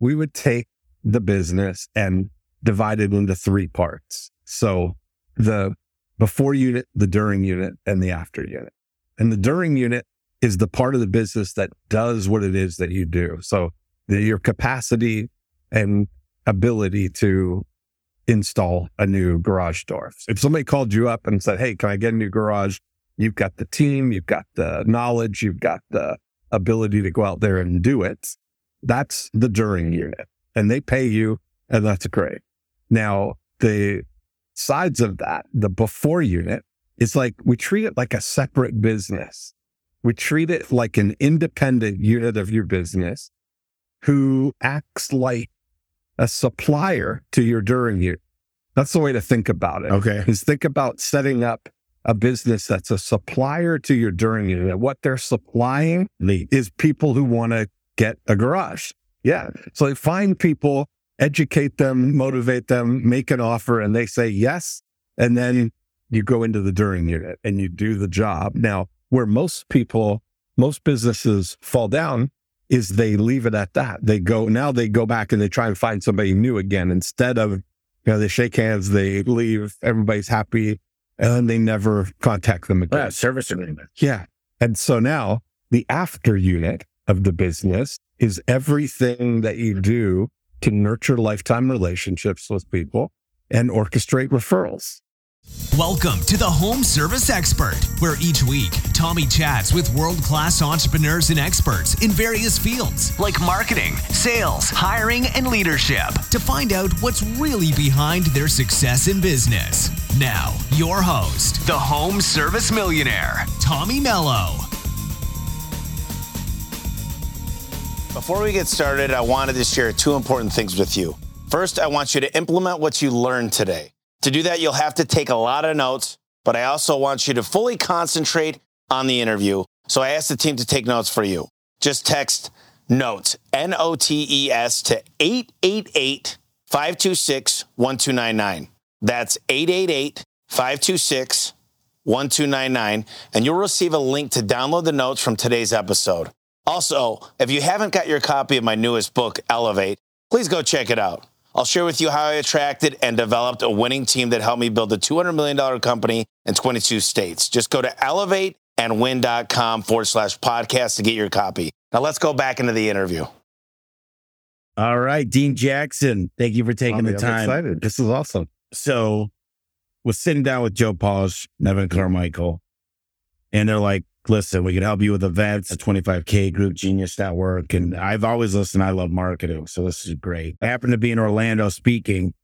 we would take the business and divide it into three parts. So the before unit, the during unit, and the after unit. And the during unit is the part of the business that does what it is that you do. So the, your capacity and ability to install a new garage door. If somebody called you up and said, Hey, can I get a new garage? You've got the team, you've got the knowledge, you've got the ability to go out there and do it. That's the during unit and they pay you and that's great. Now the sides of that, the before unit is like we treat it like a separate business. We treat it like an independent unit of your business who acts like a supplier to your during unit. That's the way to think about it. Okay. Is think about setting up a business that's a supplier to your during unit. What they're supplying is people who want to get a garage. Yeah. So they find people, educate them, motivate them, make an offer, and they say yes. And then you go into the during unit and you do the job. Now, where most people, most businesses fall down is they leave it at that. They go, now they go back and they try and find somebody new again instead of, you know, they shake hands, they leave, everybody's happy, and then they never contact them oh, again. Yeah, service agreement. Yeah. And so now the after unit of the business is everything that you do to nurture lifetime relationships with people and orchestrate referrals. Welcome to the Home Service Expert, where each week Tommy chats with world class entrepreneurs and experts in various fields like marketing, sales, hiring, and leadership to find out what's really behind their success in business. Now, your host, the Home Service Millionaire, Tommy Mello. Before we get started, I wanted to share two important things with you. First, I want you to implement what you learned today. To do that, you'll have to take a lot of notes, but I also want you to fully concentrate on the interview. So I asked the team to take notes for you. Just text NOTES, N O T E S, to 888 526 1299. That's 888 526 1299, and you'll receive a link to download the notes from today's episode. Also, if you haven't got your copy of my newest book, Elevate, please go check it out. I'll share with you how I attracted and developed a winning team that helped me build a $200 million company in 22 states. Just go to elevateandwin.com forward slash podcast to get your copy. Now let's go back into the interview. All right, Dean Jackson, thank you for taking Tommy, the I'm time. excited. This is awesome. So, was sitting down with Joe Polish, Nevin Carmichael, and they're like, "Listen, we can help you with events, a 25k group, Genius Network." And I've always listened. I love marketing, so this is great. I happened to be in Orlando speaking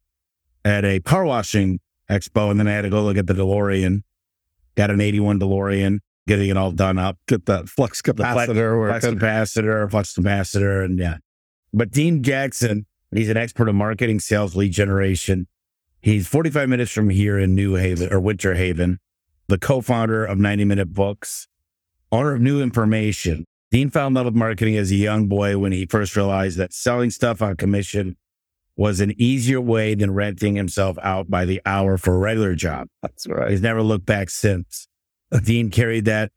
at a car washing expo, and then I had to go look at the DeLorean. Got an 81 DeLorean, getting it all done up. Get the flux capacitor working. capacitor, flux capacitor, and yeah. But Dean Jackson, he's an expert in marketing, sales, lead generation. He's 45 minutes from here in New Haven or Winter Haven, the co-founder of 90 Minute Books, owner of New Information. Dean fell in love with marketing as a young boy when he first realized that selling stuff on commission was an easier way than renting himself out by the hour for a regular job. That's right. He's never looked back since. Dean carried that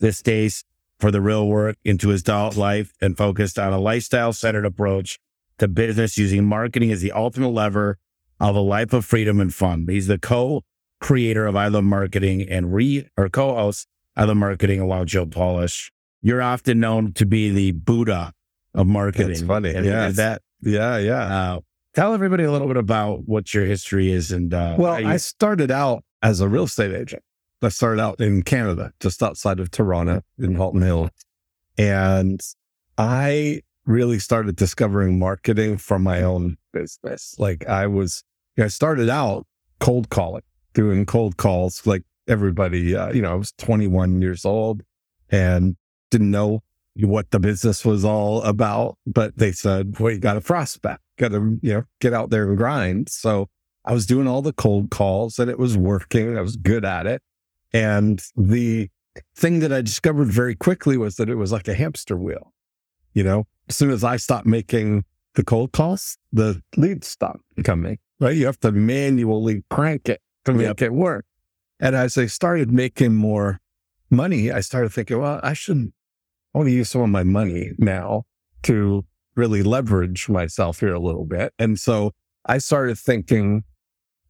this days for the real work into his adult life and focused on a lifestyle centered approach to business using marketing as the ultimate lever of a life of freedom and fun. He's the co-creator of I Love Marketing and re or co-host I Love Marketing along Joe Polish. You're often known to be the Buddha of marketing. That's funny. And Yeah. that Yeah, yeah. uh, tell everybody a little bit about what your history is and uh, Well, you- I started out as a real estate agent. I started out in Canada, just outside of Toronto in Halton Hill. And I really started discovering marketing from my own business. Like I was, I started out cold calling, doing cold calls like everybody. Uh, you know, I was 21 years old and didn't know what the business was all about, but they said, well, you got a prospect, got to, you know, get out there and grind. So I was doing all the cold calls and it was working. I was good at it. And the thing that I discovered very quickly was that it was like a hamster wheel. You know, as soon as I stopped making the cold calls, the leads stopped coming, right? You have to manually crank it to make Yep. it work. And as I started making more money, I started thinking, well, I should, want to use some of my money now to really leverage myself here a little bit. And so I started thinking,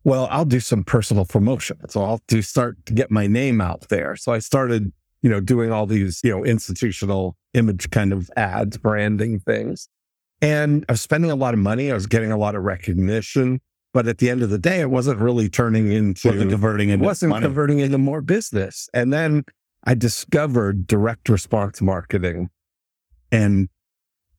well, I'll do some personal promotion. So I'll do start to get my name out there. So I started, you know, doing all these, you know, institutional image kind of ads, branding things. And I was spending a lot of money. I was getting a lot of recognition. But at the end of the day, it wasn't really turning into Wasn't converting into wasn't money. converting into more business. And then I discovered direct response marketing and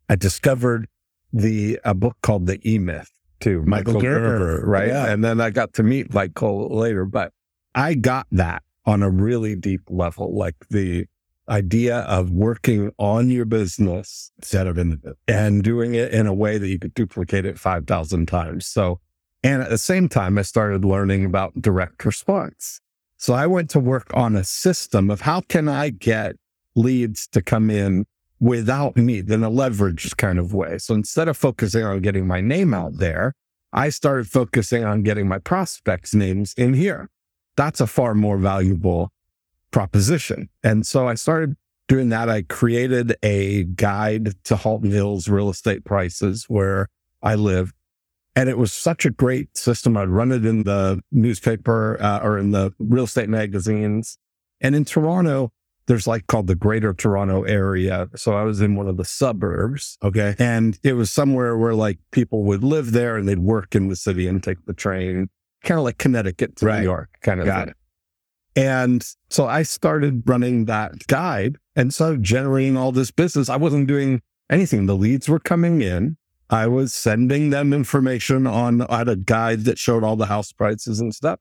I discovered the a book called The E Myth too. Michael Gerber, right? yeah. And then I got to meet Michael later, but I got that on a really deep level, like the idea of working on your business Instead of in the and doing it in a way that you could duplicate it 5,000 times. So, and at the same time, I started learning about direct response. So I went to work on a system of how can I get leads to come in without me in a leveraged kind of way. So instead of focusing on getting my name out there, I started focusing on getting my prospects' names in here. That's a far more valuable proposition. And so I started doing that. I created a guide to Halton Hills real estate prices where I live. And it was such a great system. I'd run it in the newspaper uh, or in the real estate magazines. And in Toronto, there's like called the Greater Toronto area. So I was in one of the suburbs Okay. and it was somewhere where like people would live there and they'd work in the city and take the train, kind of like Connecticut to Right. New York kind of Got thing. And so I started running that guide and so generating all this business. I wasn't doing anything. The leads were coming in. I was sending them information on, I had a guide that showed all the house prices and stuff.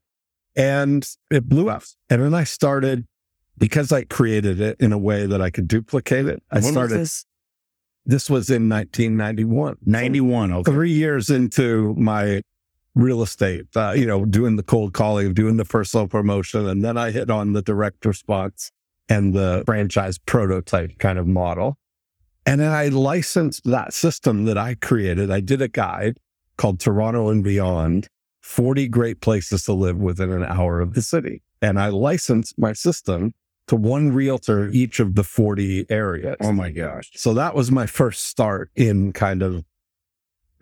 And it blew up. And then I started, because I created it in a way that I could duplicate it, I When was started, this? this was in 1991. 91. Okay. Three years into my real estate, uh, you know, doing the cold calling, doing the first personal promotion. And then I hit on the direct response and the franchise prototype kind of model. And then I licensed that system that I created. I did a guide called Toronto and Beyond 40 great places to live within an hour of the city. And I licensed my system to one realtor each of the 40 areas. Oh my gosh. So that was my first start in kind of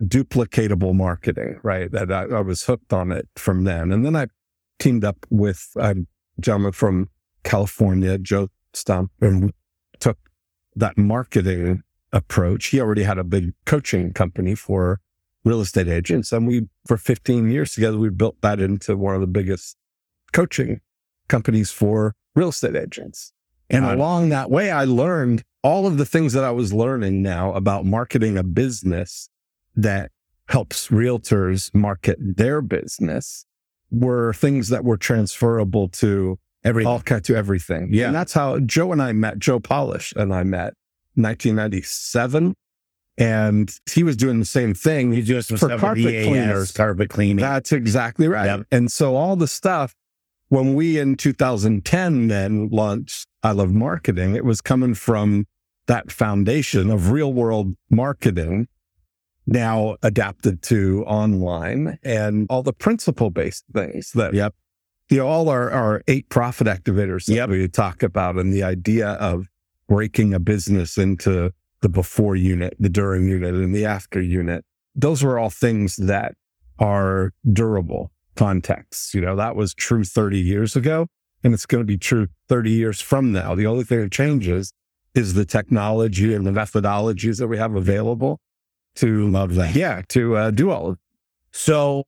duplicatable marketing, right? That I, I was hooked on it from then. And then I teamed up with a gentleman from California, Joe Stumpf, and that marketing approach. He already had a big coaching company for real estate agents. And we, for 15 years together, we built that into one of the biggest coaching companies for real estate agents. And along that way, I learned all of the things that I was learning now about marketing a business that helps realtors market their business were things that were transferable to Every all to everything. Yeah. And that's how Joe and I met. Joe Polish and I met 1997. And he was doing the same thing. he's doing some for stuff carpet EAS, cleaners. carpet cleaning. That's exactly right. Yep. And so all the stuff when we in 2010 then launched I Love Marketing, it was coming from that foundation of real world marketing now adapted to online and all the principle based things that Yep. You know all our, our eight profit activators that Yep. we talk about and the idea of breaking a business into the before unit, the during unit, and the after unit. Those were all things that are durable contexts. You know, that was true 30 years ago, and it's going to be true 30 years from now. The only thing that changes is the technology and the methodologies that we have available to Love that. yeah, to uh, do all of So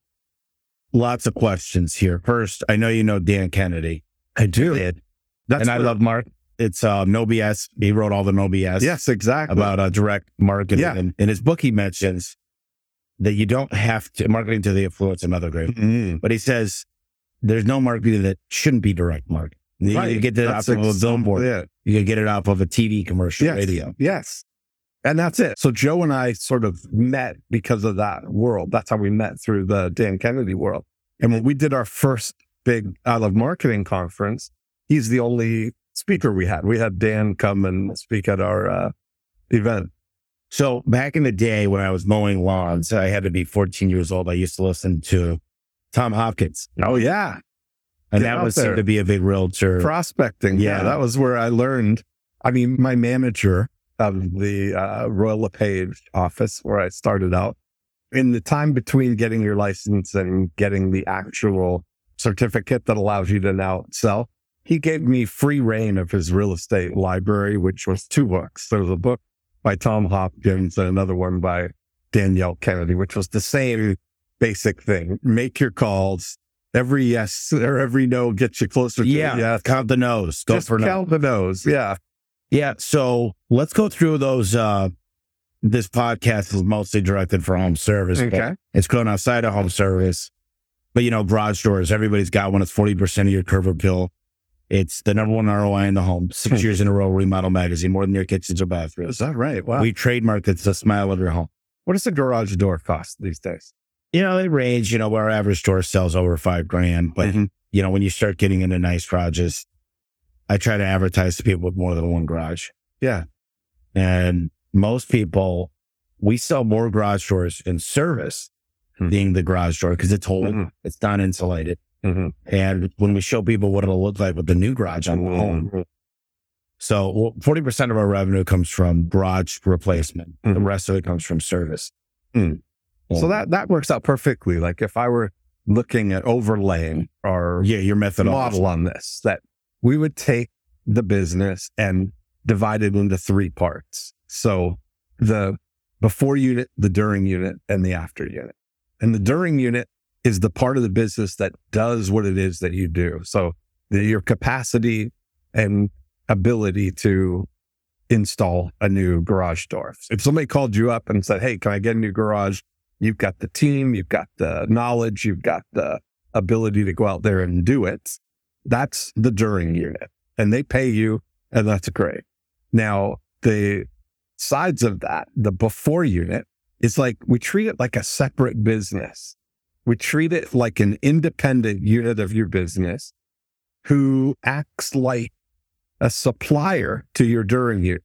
lots of questions here. First, I know you know Dan Kennedy. I do. Did. That's and I love Mark. It's uh, No BS. He wrote all the No BS Yes, exactly. about uh, direct marketing. Yeah. And in his book, he mentions that you don't have to marketing to the influence another great. Mm. But he says there's no marketing that shouldn't be direct marketing. You Right. get it That's off of a billboard. Yeah. You can get it off of a TV commercial, Yes. radio. Yes. And that's it. So Joe and I sort of met because of that world. That's how we met through the Dan Kennedy world. And when we did our first big I Love Marketing conference, he's the only speaker we had. We had Dan come and speak at our uh, event. So back in the day when I was mowing lawns, I had to be 14 years old. I used to listen to Tom Hopkins, Oh, yeah. and Get that was there. seemed to be a big realtor. Prospecting. Yeah. Yeah. That was where I learned. I mean, my manager of the uh, Royal LePage office where I started out. In the time between getting your license and getting the actual certificate that allows you to now sell, he gave me free reign of his real estate library, which was two books. There was a book by Tom Hopkins and another one by Danielle Kennedy, which was the same basic thing. Make your calls. Every yes or every no gets you closer to Yeah. yes. Count the nose. Go Just for no. count the nose. Yeah. Yeah. So let's go through those. Uh, this podcast is mostly directed for home service. but Okay. It's going outside of home service. But you know, garage doors, everybody's got one. It's 40% of your curb appeal. It's the number one ROI in the home. Six Hmm. years in a row, remodel magazine, more than your kitchens or bathrooms. Is that right? Wow. We trademarked it's the smile of your home. what does a garage door cost these days? You know, they range, you know, where our average door sells over five grand. But, Mhm. you know, when you start getting into nice garages, I try to advertise to people with more than one garage. Yeah. And most people, we sell more garage doors in service Hmm. being the garage door because it's whole, Mhm. it's non insulated. Mhm. And when we show people what it'll look like with the new garage on the home, Mhm. so well, 40% of our revenue comes from garage replacement. The Mhm. rest of it comes from service. Mm. So that that works out perfectly. Like if I were looking at overlaying our yeah, your methodology. model on this, that we would take the business and divide it into three parts. So the before unit, the during unit, and the after unit. And the during unit is the part of the business that does what it is that you do. So the, your capacity and ability to install a new garage door. If somebody called you up and said, Hey, can I get a new garage? You've got the team, you've got the knowledge, you've got the ability to go out there and do it. That's the during unit and they pay you and that's great. Now the sides of that, the before unit is like, we treat it like a separate business. We treat it like an independent unit of your business who acts like a supplier to your during unit.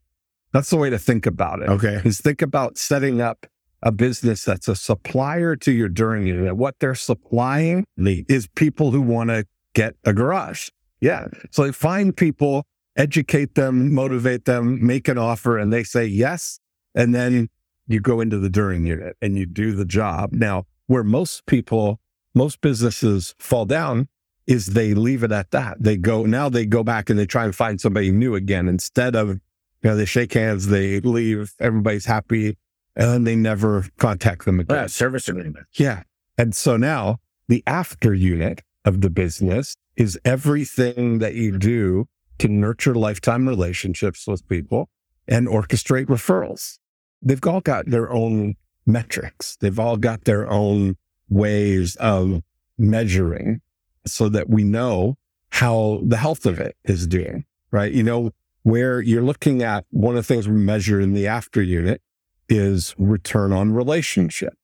That's the way to think about it Okay. is think about setting up a business that's a supplier to your during unit. What they're supplying is people who want to get a garage. Yeah. So they find people, educate them, motivate them, make an offer, and they say yes. And then you go into the during unit and you do the job. Now, where most people, most businesses fall down is they leave it at that. They go, now they go back and they try and find somebody new again instead of, you know, they shake hands, they leave, everybody's happy, and then they never contact them again. Yeah, service agreement. Yeah. And so now the after unit of the business is everything that you do to nurture lifetime relationships with people and orchestrate referrals. They've all got their own metrics. They've all got their own ways of measuring so that we know how the health of it is doing, right? You know, where you're looking at one of the things we measure in the after unit is return on relationship.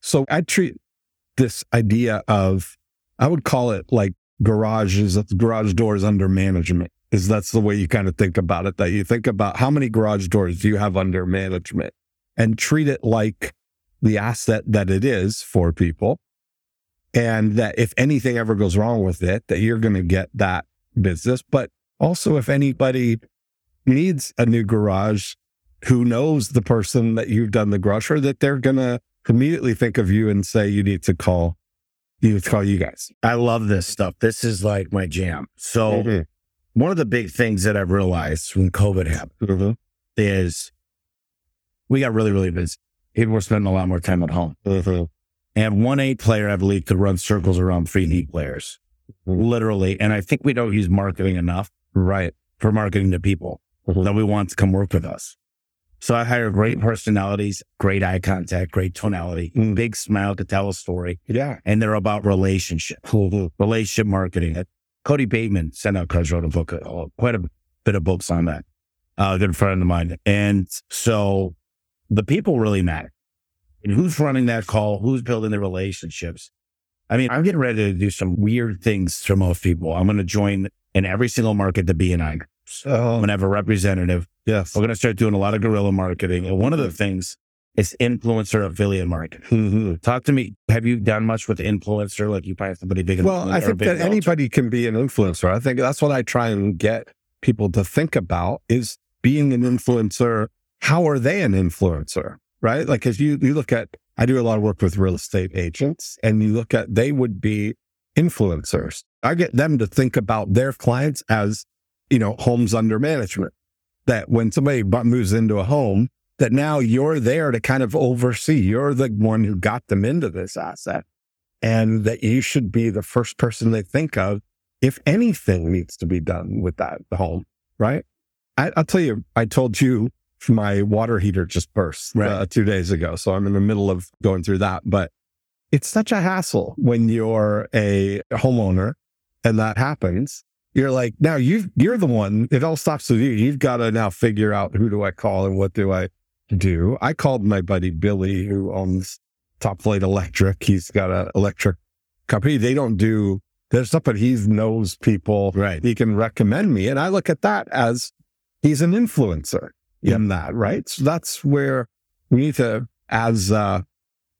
So I treat this idea of, I would call it like garages, garage doors under management. Is that's the way you kind of think about it, that you think about how many garage doors do you have under management and treat it like the asset that it is for people. And that if anything ever goes wrong with it, that you're going to get that business. But also if anybody needs a new garage, who knows the person that you've done the garage for, that they're going to immediately think of you and say, you need to call, to call you guys. I love this stuff. This is like my jam. So one of the big things that I've realized when COVID happened Mhm. is we got really, really busy. People were spending a lot more time at home. Mhm. And one eight player, I believe, could run circles around three D players, Mhm. literally. And I think we don't use marketing enough Right. for marketing to people Mhm. that we want to come work with us. So I hire great personalities, great eye contact, great tonality, Mm. big smile to tell a story. Yeah. And they're about relationship, relationship marketing. Cody Bateman, SendOutCards, wrote a book, uh, quite a bit of books on that. Uh, a good friend of mine. And so the people really matter. And who's running that call? Who's building the relationships? I mean, I'm getting ready to do some weird things for most people. I'm going to join in every single market the BNI groups. I'm Oh, going to have a representative. yes. We're going to start doing a lot of guerrilla marketing. And one of the things is influencer affiliate marketing. Mhm. Talk to me. Have you done much with influencer? Like you find somebody big? in- Well, I think that anybody can be an influencer. I think that's what I try and get people to think about is being an influencer, how are they an influencer? Right? Like if you, you look at, I do a lot of work with real estate agents and you look at, they would be influencers. I get them to think about their clients as, you know, homes under management. That when somebody moves into a home, that now you're there to kind of oversee. You're the one who got them into this asset and that you should be the first person they think of if anything needs to be done with that home, right? I, will tell you, I told you my water heater just burst Right. uh, two days ago. So I'm in the middle of going through that, but it's such a hassle when you're a homeowner and that happens. You're like, now you you're the one, it all stops with you. You've got to now figure out who do I call and what do I do. I called my buddy Billy, who owns Top Flight Electric. He's got an electric company. They don't do there's stuff, but he knows people. Right. He can recommend me. And I look at that as he's an influencer in that, right? So that's where we need to, as uh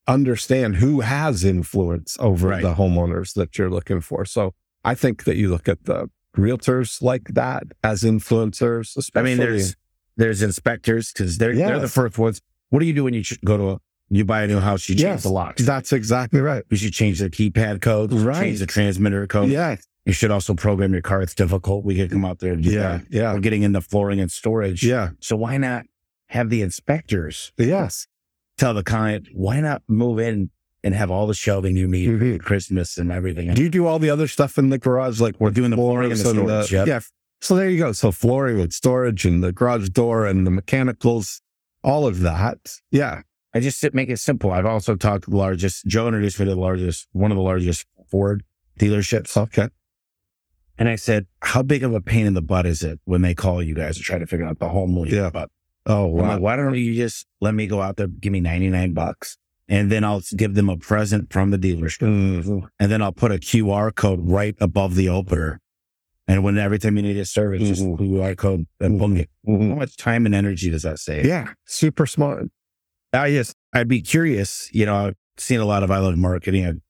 understand who has influence over Right. the homeowners that you're looking for. So I think that you look at the realtors like that as influencers, I mean, there's there's inspectors because they're they're the first ones. What do you do when you go to a you buy a new house? You change Yes, the locks. That's exactly right. You should change the keypad code. Right. Change the transmitter code. Yeah. You should also program your car. It's difficult. We could come out there and do Yeah. that. Yeah. We're getting into flooring and storage. Yeah. So why not have the inspectors Yes. tell the client, why not move in and have all the shelving you need Mhm. for Christmas and everything? Do you do all the other stuff in the garage? Like we're doing the flooring and the storage, yep. Yeah. So there you go. So flooring and storage and the garage door and the mechanicals, all of that. Yeah. I just make it simple. I've also talked to the largest, Joe introduced me to the largest, one of the largest Ford dealerships. Okay. And I said, how big of a pain in the butt is it when they call you guys to try to figure out the whole lead? Yeah. But Oh, wow. like, why don't you just let me go out there, give me 99 bucks and then I'll give them a present from the dealership. Mhm. And then I'll put a QR code right above the opener. And when every time you need a service, just Mhm. QR code and boom. Mhm. How Mhm. much time and energy does that save? Yeah. Super smart. I just, I'd be curious. You know, I've seen a lot of I love marketing. I've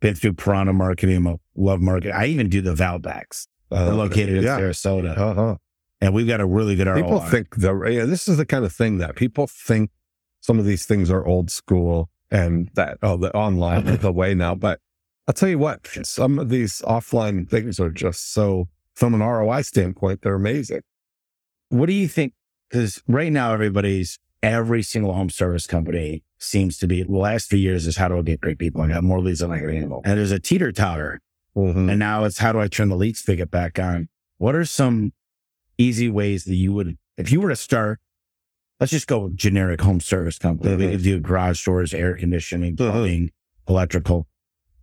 been through Piranha marketing. I love marketing. I even do the Valbacks. They're Uh, located in yeah. Sarasota. Uh-huh. And we've got a really good ROI. People think the, yeah, this is the kind of thing that people think some of these things are old school and that, oh, the online is the way now. But I'll tell you what, some of these offline things are just so, from an ROI standpoint, they're amazing. What do you think? Because right now, everybody's, every single home service company seems to be, the last few years is how do I get great people? I got more leads than I can handle. And there's a teeter totter. Mhm. And now it's how do I turn the lead spigot back on? What are some easy ways that you would, if you were to start, let's just go generic home service company. We Mhm. could do garage doors, air conditioning, Mhm. plumbing, electrical.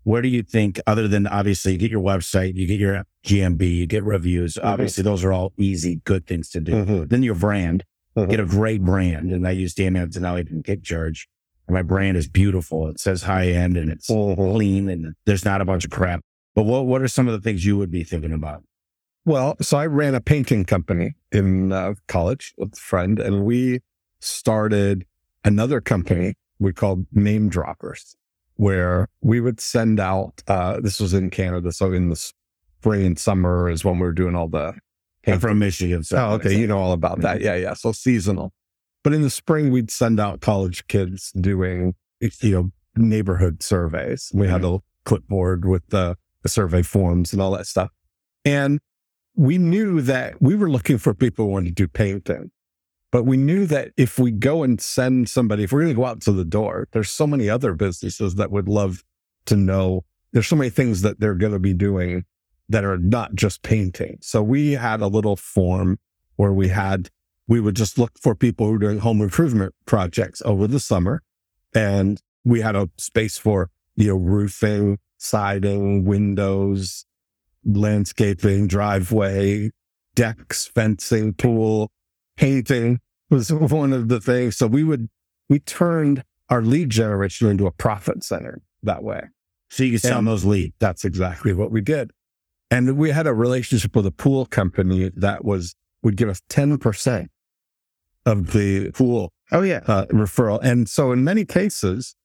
Where do you think, other than obviously you get your website, you get your GMB, you get reviews. Obviously, those are all easy, good things to do. Mhm. Then your brand, Mhm. get a great brand. And I use Dan Antonelli from KickCharge. My brand is beautiful. It says high end and it's clean and there's not a bunch of crap. But what, what are some of the things you would be thinking about? Well, so I ran a painting company in uh, college with a friend, and we started another company we called Name Droppers, where we would send out. Uh, this was in Canada, so in the spring and summer is when we were doing all the. I'm from Michigan. So Oh, okay, you know all about that. Yeah, yeah. So seasonal, but in the spring we'd send out college kids doing you know neighborhood surveys. We had a clipboard with the, the survey forms and all that stuff, and we knew that we were looking for people who wanted to do painting. But we knew that if we go and send somebody, if we're going to go out to the door, there's so many other businesses that would love to know. There's so many things that they're going to be doing that are not just painting. So we had a little form where we had, we would just look for people who are doing home improvement projects over the summer. And we had a space for, you know, roofing, siding, windows, landscaping, driveway, decks, fencing, pool, painting was one of the things. So we would, we turned our lead generation into a profit center that way. So you can sell And- those leads. That's exactly what we did. And we had a relationship with a pool company that was, would give us 10% of the pool Oh, yeah. uh, referral. And so in many cases,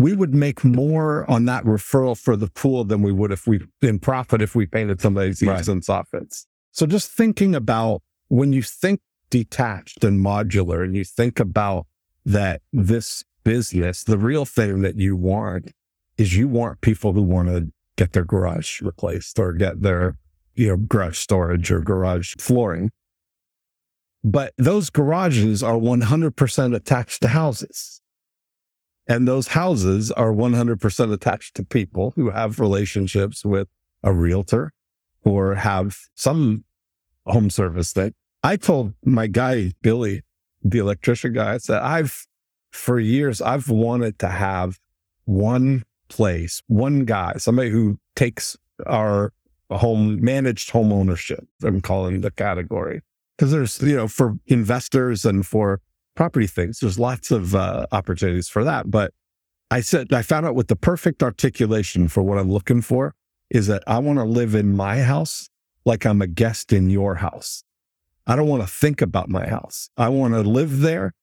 we would make more on that referral for the pool than we would if we in profit if we painted somebody's Right. and soffits. So just thinking about when you think detached and modular and you think about that this business, the real thing that you want is you want people who want to get their garage replaced or get their, you know, garage storage or garage flooring. But those garages are 100% attached to houses. And those houses are 100% attached to people who have relationships with a realtor or have some home service thing. I told my guy, Billy, the electrician guy, I said, I've, for years, I've wanted to have one place, one guy, somebody who takes our home managed home ownership. I'm calling the category because there's, you know, for investors and for property things, there's lots of uh, opportunities for that. But I said, I found out what the perfect articulation for what I'm looking for is that I want to live in my house like I'm a guest in your house. I don't want to think about my house. I want to live there.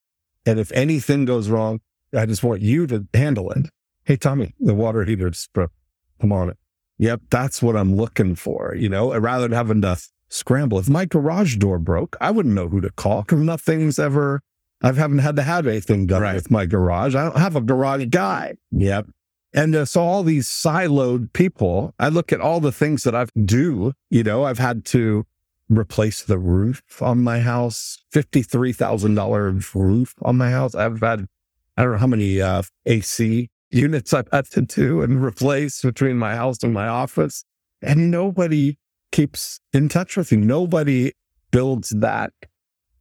And if anything goes wrong, I just want you to handle it. Hey, Tommy, the water heater just broke. Come on. Yep, that's what I'm looking for, you know, rather than having to scramble. If my garage door broke, I wouldn't know who to call because nothing's ever, I haven't had to have anything done Right. with my garage. I don't have a garage guy. Yep. And uh, so all these siloed people, I look at all the things that I've do, you know, I've had to replace the roof on my house, $53,000 roof on my house. I've had, I don't know how many uh, AC units I've had to do and replace between my house and my office. And nobody keeps in touch with you. Nobody builds that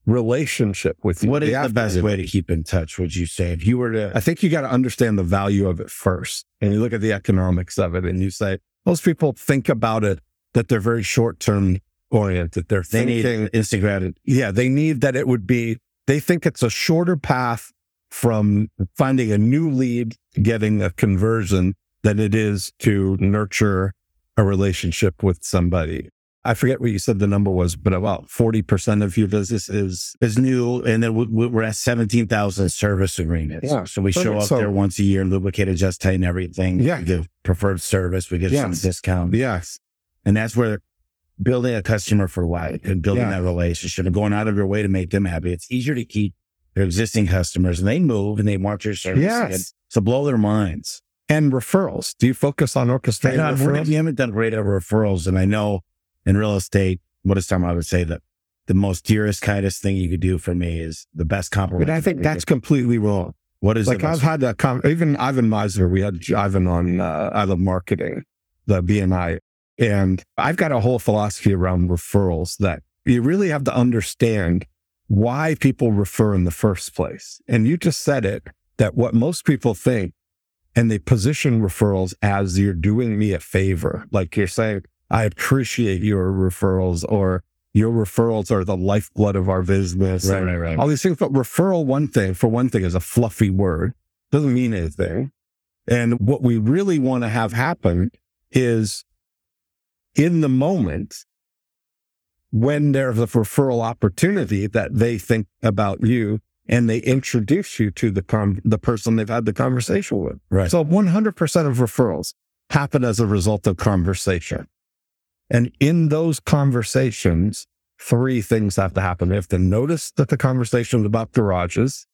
relationship with you. What is They the best way to keep in touch? Would you say if you were to? I think you got to understand the value of it first. And you look at the economics of it and you say, most people think about it that they're very short term oriented. They're They thinking, Instagram. yeah, they need that it would be, they think it's a shorter path from finding a new lead, to getting a conversion than it is to nurture a relationship with somebody. I forget what you said the number was, but about 40% of your business is is new, and then we- we're at seventeen thousand service agreements. Yeah. So we show up so- there once a year, lubricate, adjust, tighten everything. Yeah. We give preferred service. We get some discount, yes. and that's where building a customer for life and building Yeah. that relationship and going out of your way to make them happy. It's easier to keep their existing customers, and they move and they want your service. Yes. So blow their minds. And referrals. Do you focus on orchestrating. Referrals? We haven't done great at referrals, and I know in real estate, what is time I would say that the most dearest, kindest thing you could do for me is the best compliment. But I think that's completely wrong. what is like I've had that com- even Ivan Misner, we had Ivan on uh, I Love Marketing, the BNI. And I've got a whole philosophy around referrals that you really have to understand why people refer in the first place. And you just said it that what most people think and they position referrals as you're doing me a favor. Like you're saying, I appreciate your referrals or your referrals are the lifeblood of our business. Right, right, right. All these things. But referral, one thing, for one thing, is a fluffy word. Doesn't mean anything. And what we really want to have happen is in the moment when there's a referral opportunity that they think about you and they introduce you to the con- the person they've had the conversation with. Right. So 100% of referrals happen as a result of conversation. And in those conversations, three things have to happen. They have to notice that the conversation is about garages.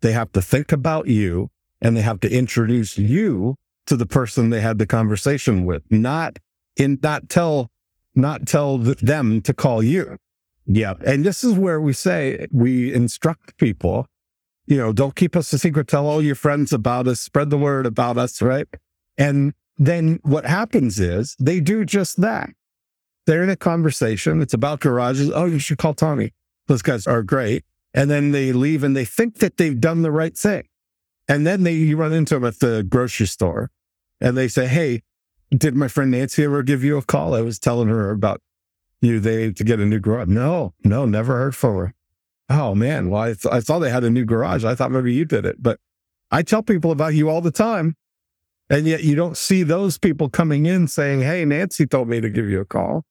They have to think about you and they have to introduce you to the person they had the conversation with, not in, not tell, not tell th- them to call you. yeah. And this is where we say we instruct people, you know, don't keep us a secret. Tell all your friends about us, spread the word about us, right? And then what happens is they do just that. They're in a conversation. It's about garages. Oh, you should call Tommy. Those guys are great. And then they leave and they think that they've done the right thing. And then they you run into them at the grocery store and they say, Hey, did my friend Nancy ever give you a call? I was telling her about you they to get a new garage. No, no, never heard from her. Oh man, well I, th- I saw they had a new garage. I thought maybe you did it, but I tell people about you all the time, and yet you don't see those people coming in saying, "Hey, Nancy told me to give you a call."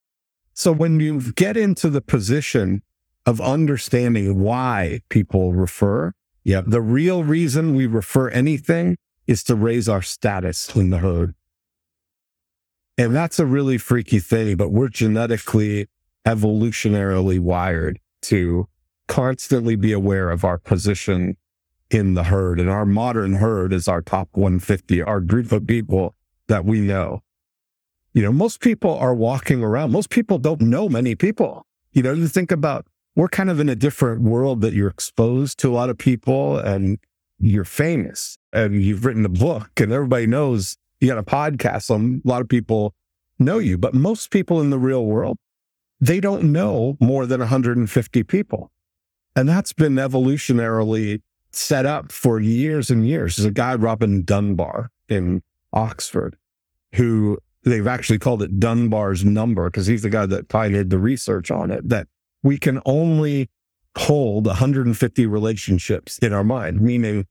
So when you get into the position of understanding why people refer, Yep. the real reason we refer anything is to raise our status in the herd. And that's a really freaky thing, but we're genetically, evolutionarily wired to constantly be aware of our position in the herd. And our modern herd is our top 150, our group of people that we know. You know, most people are walking around. Most people don't know many people. You know, you think about we're kind of in a different world that you're exposed to a lot of people and you're famous and you've written a book and everybody knows you got a podcast. So a lot of people know you, but most people in the real world, they don't know more than 150 people. And that's been evolutionarily set up for years and years. There's a guy, Robin Dunbar in Oxford, who they've actually called it Dunbar's number because he's the guy that pioneered the research on it that we can only hold 150 relationships in our mind, meaning,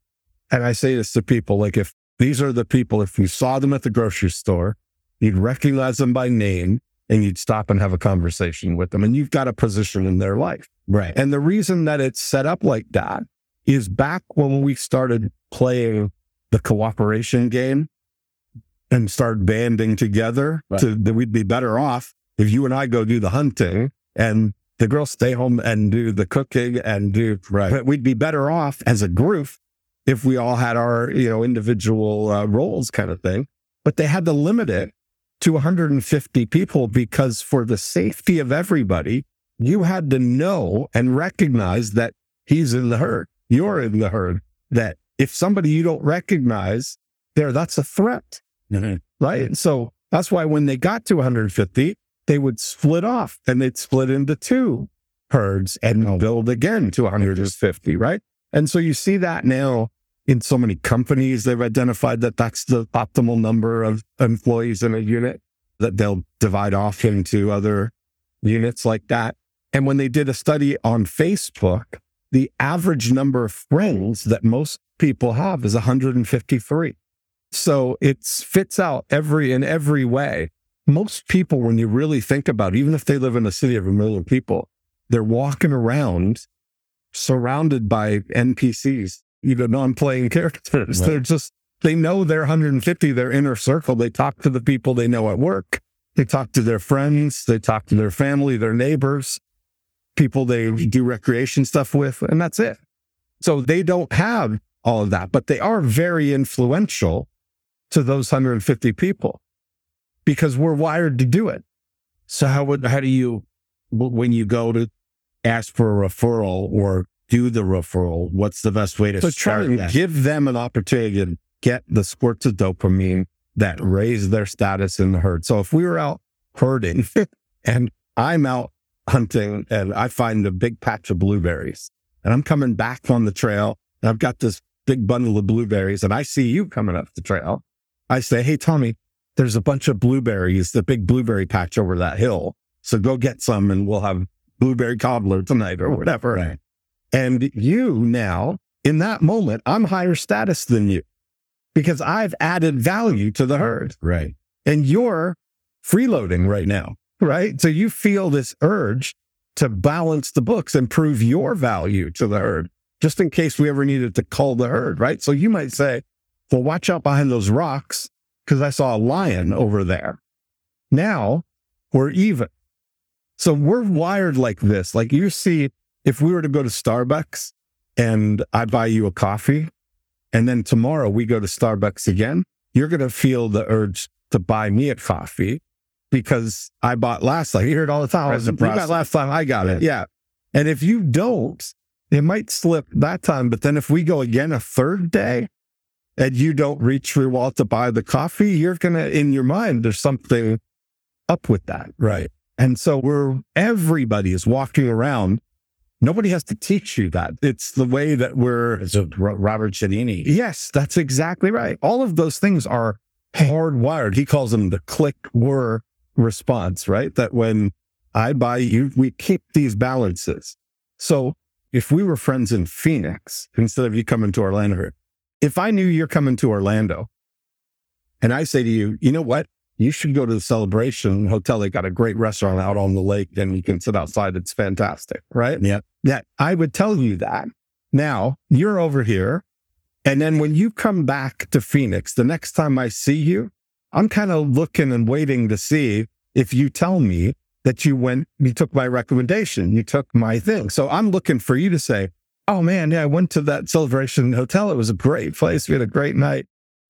and I say this to people, like if these are the people, if you saw them at the grocery store, you'd recognize them by name and you'd stop and have a conversation with them and you've got a position in their life. Right. And the reason that it's set up like that is back when we started playing the cooperation game and start banding together Right. to that we'd be better off if you and I go do the hunting and the girls stay home and do the cooking and do Right. but we'd be better off as a group if we all had our you know individual uh, roles kind of thing but they had to limit it to 150 people because for the safety of everybody you had to know and recognize that he's in the herd you're in the herd that if somebody you don't recognize there that's a threat Mhm. right? So that's why when they got to 150, they would split off and they'd split into two herds and build again to 150, right? And so you see that now in so many companies, they've identified that that's the optimal number of employees in a unit that they'll divide off into other units like that. And when they did a study on Facebook, the average number of friends that most people have is 153. So it fits out every in every way. Most people, when you really think about it, even if they live in a city of a million people, they're walking around surrounded by NPCs, you know, non-playing characters. Right. They're just they know they're 150, their inner circle. They talk to the people they know at work. They talk to their friends. They talk to their family, their neighbors, people they do recreation stuff with, and that's it. So they don't have all of that, but they are very influential to those 150 people because we're wired to do it. So how would how do you when you go to ask for a referral or do the referral? What's the best way to So try and that? give them an opportunity to get the squirts of dopamine that raise their status in the herd. So if we were out herding and I'm out hunting and I find a big patch of blueberries and I'm coming back on the trail and I've got this big bundle of blueberries and I see you coming up the trail, I say, Hey, Tommy, there's a bunch of blueberries, the big blueberry patch over that hill. So go get some and we'll have blueberry cobbler tonight or whatever. Right. And you now, in that moment, I'm higher status than you because I've added value to the herd Right. and you're freeloading right now, right? So you feel this urge to balance the books and prove your value to the herd, just in case we ever needed to cull the herd, right? So you might say, well, watch out behind those rocks because I saw a lion over there. Now we're even. So we're wired like this. Like you see, if we were to go to Starbucks and I buy you a coffee, and then tomorrow we go to Starbucks again, you're going to feel the urge to buy me a coffee because I bought last time. You hear it all the time. You got Reciprocity. last time, I got it. Yeah. And if you don't, it might slip that time. But then if we go again a third day and you don't reach for your wallet to buy the coffee, you're going to, in your mind, there's something up with that. Right. And so we're, everybody is walking around. Nobody has to teach you that. It's the way that we're It's a Robert Cialdini. Yes, that's exactly right. All of those things are hardwired. He calls them the click whir response, right? That when I buy you, we keep these balances. So if we were friends in Phoenix, instead of you coming to Orlando, if I knew you're coming to Orlando and I say to you, you know what? You should go to the celebration hotel. They got a great restaurant out on the lake and you can sit outside. It's fantastic, right? Yeah. That I would tell you that. Now you're over here. And then when you come back to Phoenix, the next time I see you, I'm kind of looking and waiting to see if you tell me that you went, you took my recommendation, you took my thing. So I'm looking for you to say, oh man, yeah, I went to that celebration hotel. It was a great place. We had a great night.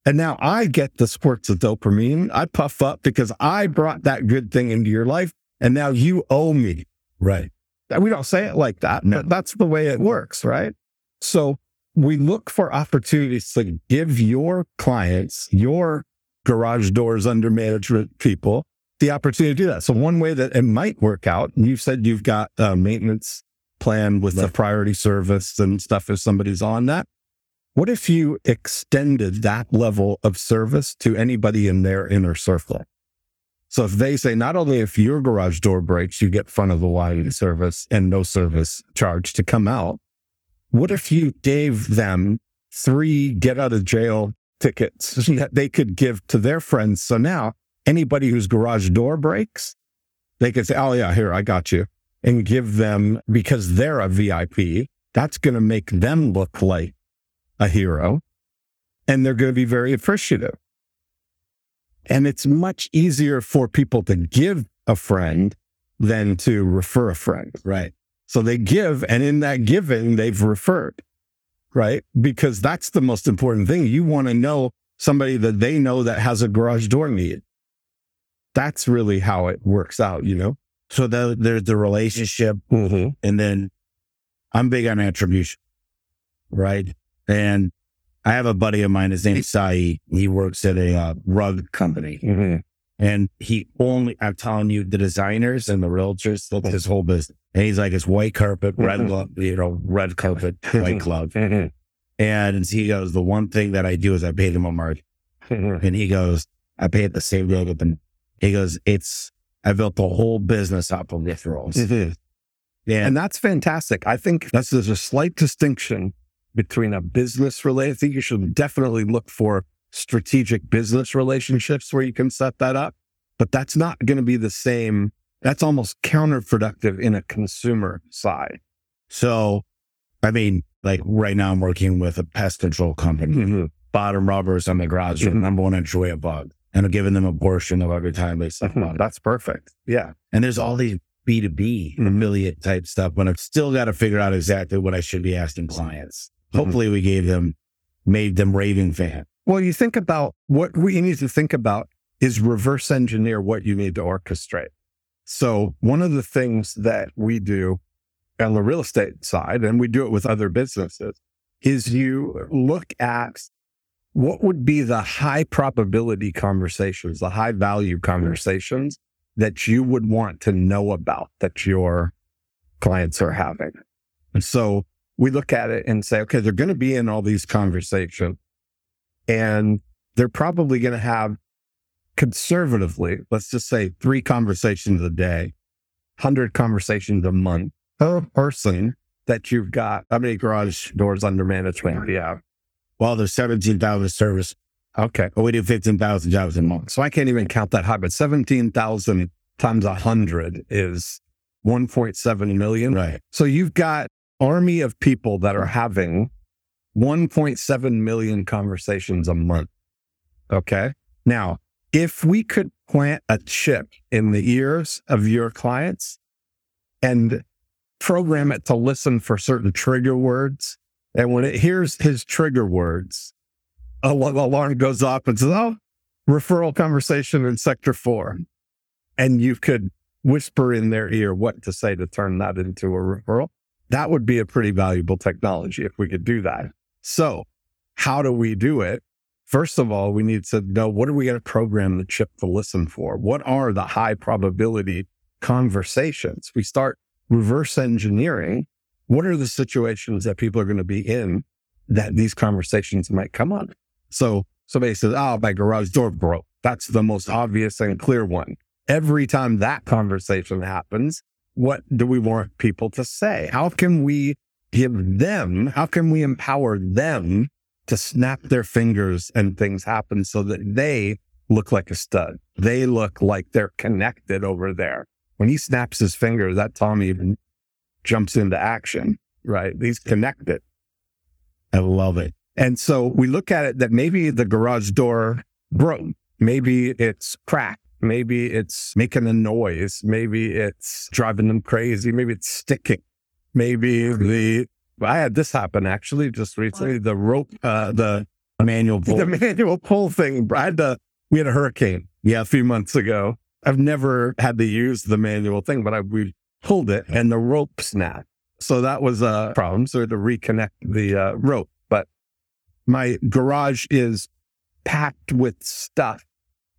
And now I get the sports of dopamine. I puff up because I brought that good thing into your life. And now you owe me. Right. We don't say it like that, No. but that's the way it works, right? So we look for opportunities to give your clients, your garage doors under management people, the opportunity to do that. So one way that it might work out, you've said you've got a maintenance plan with the priority service and stuff if somebody's on that. What if you extended that level of service to anybody in their inner circle? So if they say not only if your garage door breaks, you get front of the line service and no service charge to come out. What if you gave them three get out of jail tickets that they could give to their friends? So now anybody whose garage door breaks, they could say, Oh yeah, here, I got you and give them because they're a VIP. That's going to make them look like a hero and they're going to be very appreciative. And it's much easier for people to give a friend than to refer a friend. Right. So they give, and in that giving, they've referred, right? Because that's the most important thing. You want to know somebody that they know that has a garage door need. That's really how it works out, you know? So the, there's the relationship Mm-hmm. and then I'm big on attribution. Right. And I have a buddy of mine, his name's Sai. He works at a uh, rug company Mm-hmm. And he only, I'm telling you, the designers and the realtors, that's his whole business. And he's like, it's white carpet, red, Mhm. glove, you know, red carpet, white glove. Mm-hmm. And he goes, the one thing that I do is I pay them a margin. And he goes, I pay it the same way with them. He goes, it's, I built the whole business up on referrals. Mm-hmm. Yeah. And that's fantastic. I think that's there's a slight distinction between a business related. I think you should definitely look for strategic business relationships where you can set that up, but that's not going to be the same. That's almost counterproductive in a consumer side. So, I mean, like right now, I'm working with a pest control company. Mm-hmm. Bottom rubbers on the garage. Mhm. Number one, enjoy a bug, and I'm giving them a portion of every time they suck it. That's perfect. Yeah. And there's all these B two B Mhm. affiliate type stuff, but I've still got to figure out exactly what I should be asking clients. Mhm. Hopefully, we gave them, made them raving fan. Well, you think about what we need to think about is reverse engineer what you need to orchestrate. So one of the things that we do on the real estate side, and we do it with other businesses, is you look at what would be the high probability conversations, the high value conversations that you would want to know about that your clients are having. And so we look at it and say, okay, they're going to be in all these conversations and they're probably going to have conservatively, let's just say three conversations a day, 100 conversations a month per person that you've got. How many garage doors under management do you have? Well, there's 17,000 service, Okay. but we do 15,000 jobs a month. So I can't even count that high, but 17,000 times 100 is 1.7 million. Right. So you've got army of people that are having 1.7 million conversations a month. Okay. Now, if we could plant a chip in the ears of your clients and program it to listen for certain trigger words, and when it hears his trigger words, a al- alarm goes off and says, Oh, referral conversation in sector four. And you could whisper in their ear what to say to turn that into a referral. That would be a pretty valuable technology if we could do that. So, how do we do it? First of all, we need to know what are we going to program the chip to listen for? What are the high probability conversations? We start reverse engineering. What are the situations that people are going to be in that these conversations might come up? So somebody says, Oh, my garage door broke. That's the most obvious and clear one. Every time that conversation happens, what do we want people to say? How can we give them, how can we empower them to snap their fingers and things happen so that they look like a stud? They look like they're connected over there. When he snaps his finger, that Tommy even jumps into action, right? He's connected. I love it. And so we look at it that maybe the garage door broke. Maybe it's cracked. Maybe it's making a noise. Maybe it's driving them crazy. Maybe it's sticking. Maybe the, I had this happen actually just recently. The rope, uh, the Manual pull. the manual pull thing. I had to, we had a hurricane yeah, a few months ago. I've never had to use the manual thing, but I, we pulled it and the rope snapped. So that was a problem. So to reconnect the uh, rope, but my garage is packed with stuff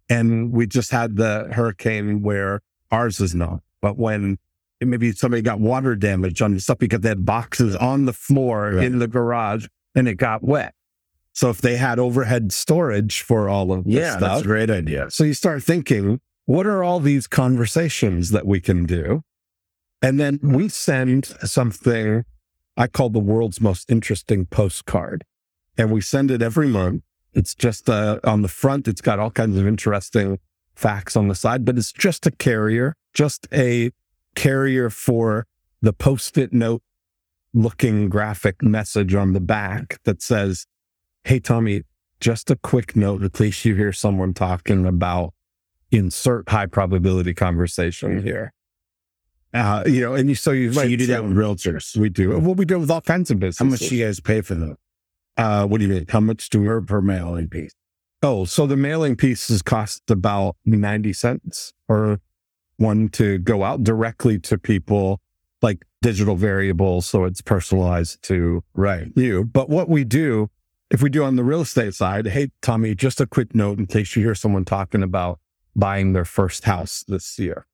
and we just had the hurricane where ours is not. But when maybe somebody got water damage on stuff because they had boxes on the floor Right. in the garage and it got wet. So if they had overhead storage for all of Yeah, stuff, that's a great idea. so you start thinking, what are all these conversations that we can do? And then we send something I call the world's most interesting postcard. And we send it every month. It's just uh, on the front, it's got all kinds of interesting facts on the side, but it's just a carrier, just a carrier for the post it note looking graphic message on the back that says, Hey, Tommy, just a quick note in case you hear someone talking about insert high probability conversation here. Uh, you know, and you, so you So you do that with realtors. we do. Well, we do it with all kinds of businesses. How much do you guys pay for them? Uh, what do you mean? How much do we? Per, per mailing piece. Oh, so the mailing pieces cost about 90 cents or one to go out directly to people like digital variables. So it's personalized to Right. you. But what we do, if we do on the real estate side, hey, Tommy, just a quick note in case you hear someone talking about buying their first house this year.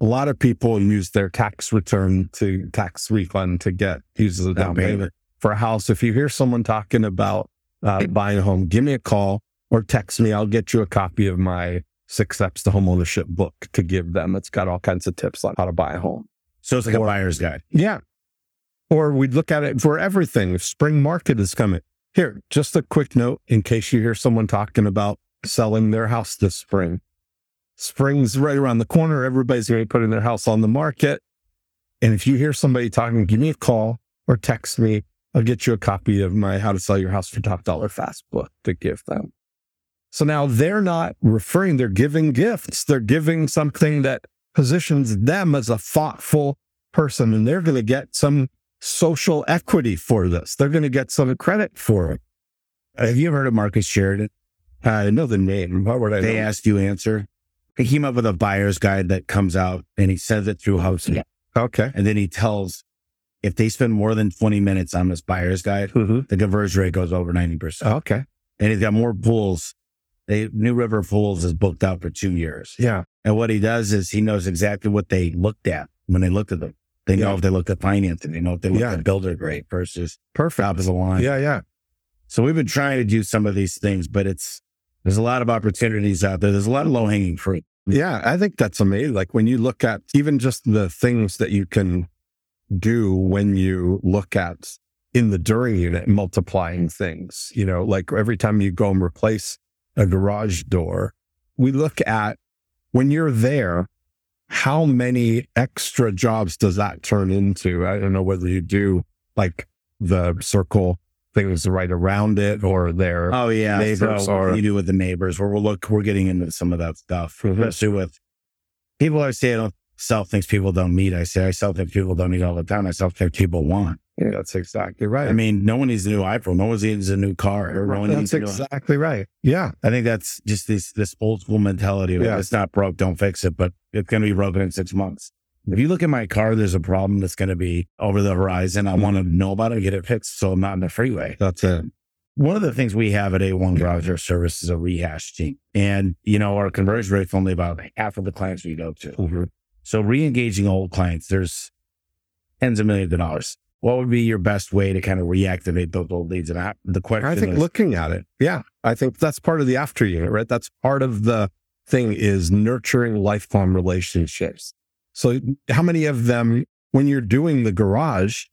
A lot of people use their tax return to tax refund to get use as a down payment for a house. If you hear someone talking about uh, buying a home, give me a call or text me. I'll get you a copy of my Six Steps to Homeownership book to give them. It's got all kinds of tips on how to buy a home. So it's like a buyer's guide. Yeah. Or we'd look at it for everything. If spring market is coming. Here, just a quick note in case you hear someone talking about selling their house this spring. Spring's right around the corner. Everybody's going to be putting their house on the market. And if you hear somebody talking, give me a call or text me. I'll get you a copy of my How to Sell Your House for Top Dollar Fast book to give them. So now they're not referring, they're giving gifts. They're giving something that positions them as a thoughtful person and they're going to get some social equity for this. They're going to get some credit for it. Have you ever heard of Marcus Sheridan? I know the name. What would I They know? asked you answer. He came up with a buyer's guide that comes out and he sends it through Hubspot. Okay. And then he tells if they spend more than 20 minutes on this buyer's guide, Mhm. the conversion rate goes over 90%. Okay. And he's got more pools. They, New River Pools is booked out for two years. Yeah. And what he does is he knows exactly what they looked at when they looked at them. They know Yeah. if they looked at financing. They know if they looked Yeah. at builder grade versus Perfect. top of the line. Yeah. Yeah. So we've been trying to do some of these things, but it's, there's a lot of opportunities out there. There's a lot of low hanging fruit. Yeah. I think that's amazing. Like when you look at even just the things that you can do when you look at in the during unit, multiplying things, you know, like every time you go and replace a garage door, we look at when you're there, how many extra jobs does that turn into? I don't know whether you do like the circle things right around it or there. Oh yeah, Neighbors so or- you do with the neighbors. Where we'll look, we're getting into some of that stuff, Mhm. especially with people. I say I don't sell things people don't need. I say I sell things people don't need all the time. I sell things people want. Yeah, that's exactly right. I mean, no one needs a new iPhone. No one needs a new car. or No one that's needs a new- exactly right. Yeah. I think that's just this this old school mentality. Of, Yeah. It's not broke, don't fix it. But it's going to be broken in six months. If you look at my car, there's a problem that's going to be over the horizon. I want to mm-hmm. know about it and get it fixed, so I'm not in the freeway. That's it. One of the things we have at A1 Garage Service is a rehash team. And, you know, our conversion rate's only about half of the clients we go to. Mm-hmm. So re-engaging old clients, there's tens of millions of dollars. What would be your best way to kind of reactivate those old leads? And I, the question I think is, looking at it, yeah, I think that's part of the after unit, right? That's part of the thing is nurturing lifelong relationships. So how many of them, when you're doing the garage,